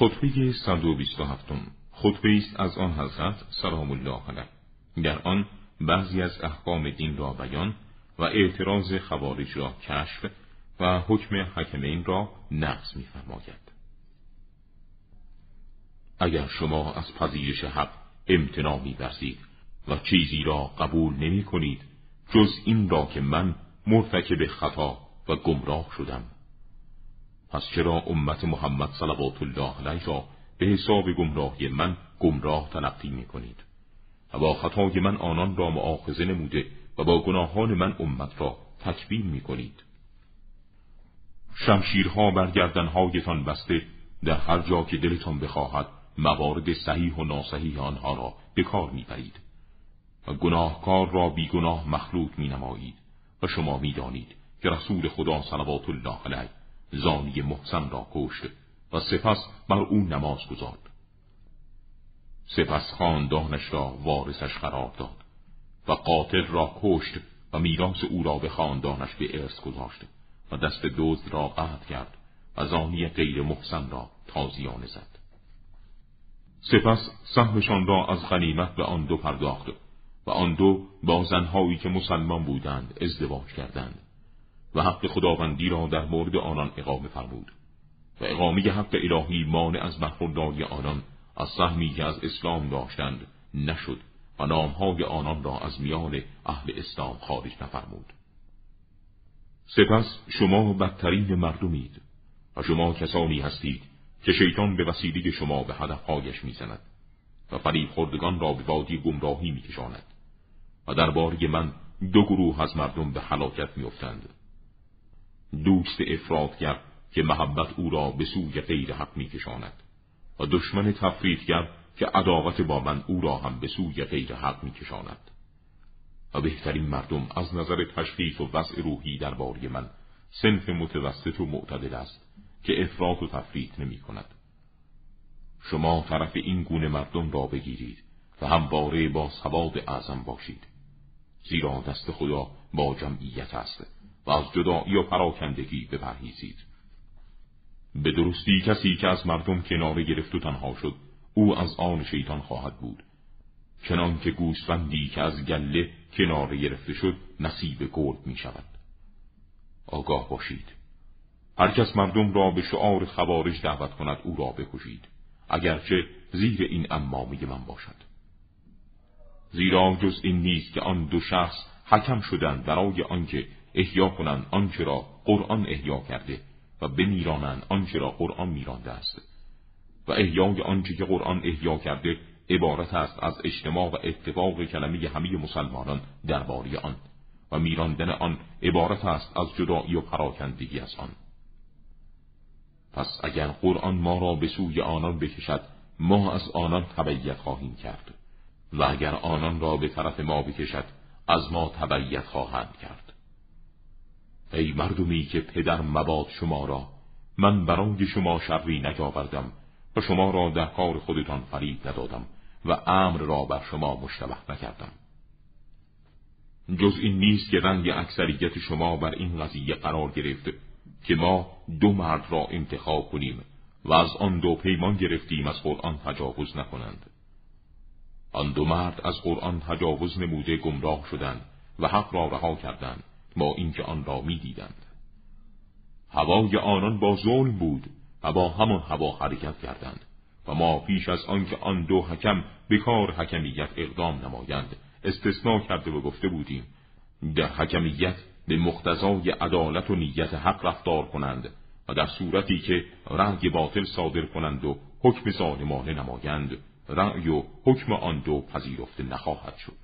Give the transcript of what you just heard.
خطبه 127 خطبه است از آن حضرت سلام الله علیه. در آن بعضی از احکام دین را بیان و اعتراض خوارج را کشف و حکم حکمین را نقض می‌فرماید. اگر شما از پذیرش حق امتناع می‌ورزید و چیزی را قبول نمی کنید جز این را که من مرتکب خطا و گمراه شدم. پس چرا امت محمد صلوات الله علیه را به حساب گمراهی من گمراه تلقی می کنید و با خطای من آنان را معاخذه نموده و با گناهان من امت را تکبیر می کنید شمشیرها بر گردنهایتان بسته در هر جا که دلتان بخواهد موارد صحیح و ناصحیح آنها را به کار می‌برید و گناهکار را بیگناه مخلوط می نمایید و شما می دانید که رسول خدا صلوات الله علیه زانی محسن را کشت و سپس بر او نماز گذارد سپس خاندانش را وارثش قرار داد و قاتل را کشت و میراث او را به خاندانش به ارث گذاشت و دست دزد را قطع کرد و زانی غیر محسن را تازیانه زد. سپس سهمشان را از غنیمت به آن دو پرداخت و آن دو با زنهایی که مسلمان بودند ازدواج کردند. و حق خداوندی را در مورد آنان اقامه فرمود. و اقامه حق الهی مانع از برخورداری آنان از سهمی که از اسلام داشتند نشد و نامهای آنان را از میان اهل اسلام خارج نفرمود. سپس شما بدترین مردمید و شما کسانی هستید که شیطان به وسیله شما به هدفهایش می‌زند و فریب خوردگان را به وادی گمراهی میکشاند و درباره من دو گروه از مردم به هلاکت میافتند. دوست افرادگر که محبت او را به سوی غیر حق میکشاند. و دشمن تفریدگر که عداوت با من او را هم به سوی غیر حق میکشاند. و بهترین مردم از نظر تشخیص و وضع روحی درباره من سنف متوسط و معتدل است که افراد و تفرید نمی کند. شما طرف این گونه مردم را بگیرید و همواره با سواد اعظم باشید زیرا دست خدا با جمعیت است. از جدایی و پراکندگی بپرهیزید. به درستی کسی که از مردم کناره گرفت و تنها شد او از آن شیطان خواهد بود. چنان که گوسفندی که از گله کناره گرفته شد نصیب گرد می شود آگاه باشید. هر کس مردم را به شعار خوارج دعوت کند او را بکشید. اگرچه زیر این امامی من باشد. زیرا جز این نیست که آن دو شخص حکم شدند برای آنکه احیا کنند آنچه را قرآن احیا کرده و بمیرانند آنچه را قرآن میرانده است. و احیای آنچه که قرآن احیا کرده عبارت است از اجتماع و اتفاق کلمه همه مسلمانان درباره آن. و میراندن آن عبارت است از جدایی و پراکندگی از آن. پس اگر قرآن ما را به سوی آنان بکشد ما از آنان تبعیت خواهیم کرد. و اگر آنان را به طرف ما بکشد از ما تبعیت خواهند کرد. ای مردمی که پدر مباد شما را من برای شما شری نجاوردم و شما را در کار خودتان فرید ندادم و امر را بر شما مشتبه نکردم. جز این نیست که رنگ اکثریت شما بر این قضیه قرار گرفت که ما دو مرد را انتخاب کنیم و از آن دو پیمان گرفتیم از قرآن تجاوز نکنند. آن دو مرد از قرآن تجاوز نموده گمراه شدند و حق را رها کردند. با اینکه آن را می‌دیدند. هوای آنان با ظلم بود و با همان هوا حرکت کردند و ما پیش از آنکه آن دو حکم به کار حکمیت اقدام نمایند استثناء کرده و گفته بودیم در حکمیت به مقتضای عدالت و نیت حق رفتار کنند و در صورتی که رأی باطل صادر کنند و حکم ظالمانه نمایند رأی و حکم آن دو پذیرفته نخواهد شد.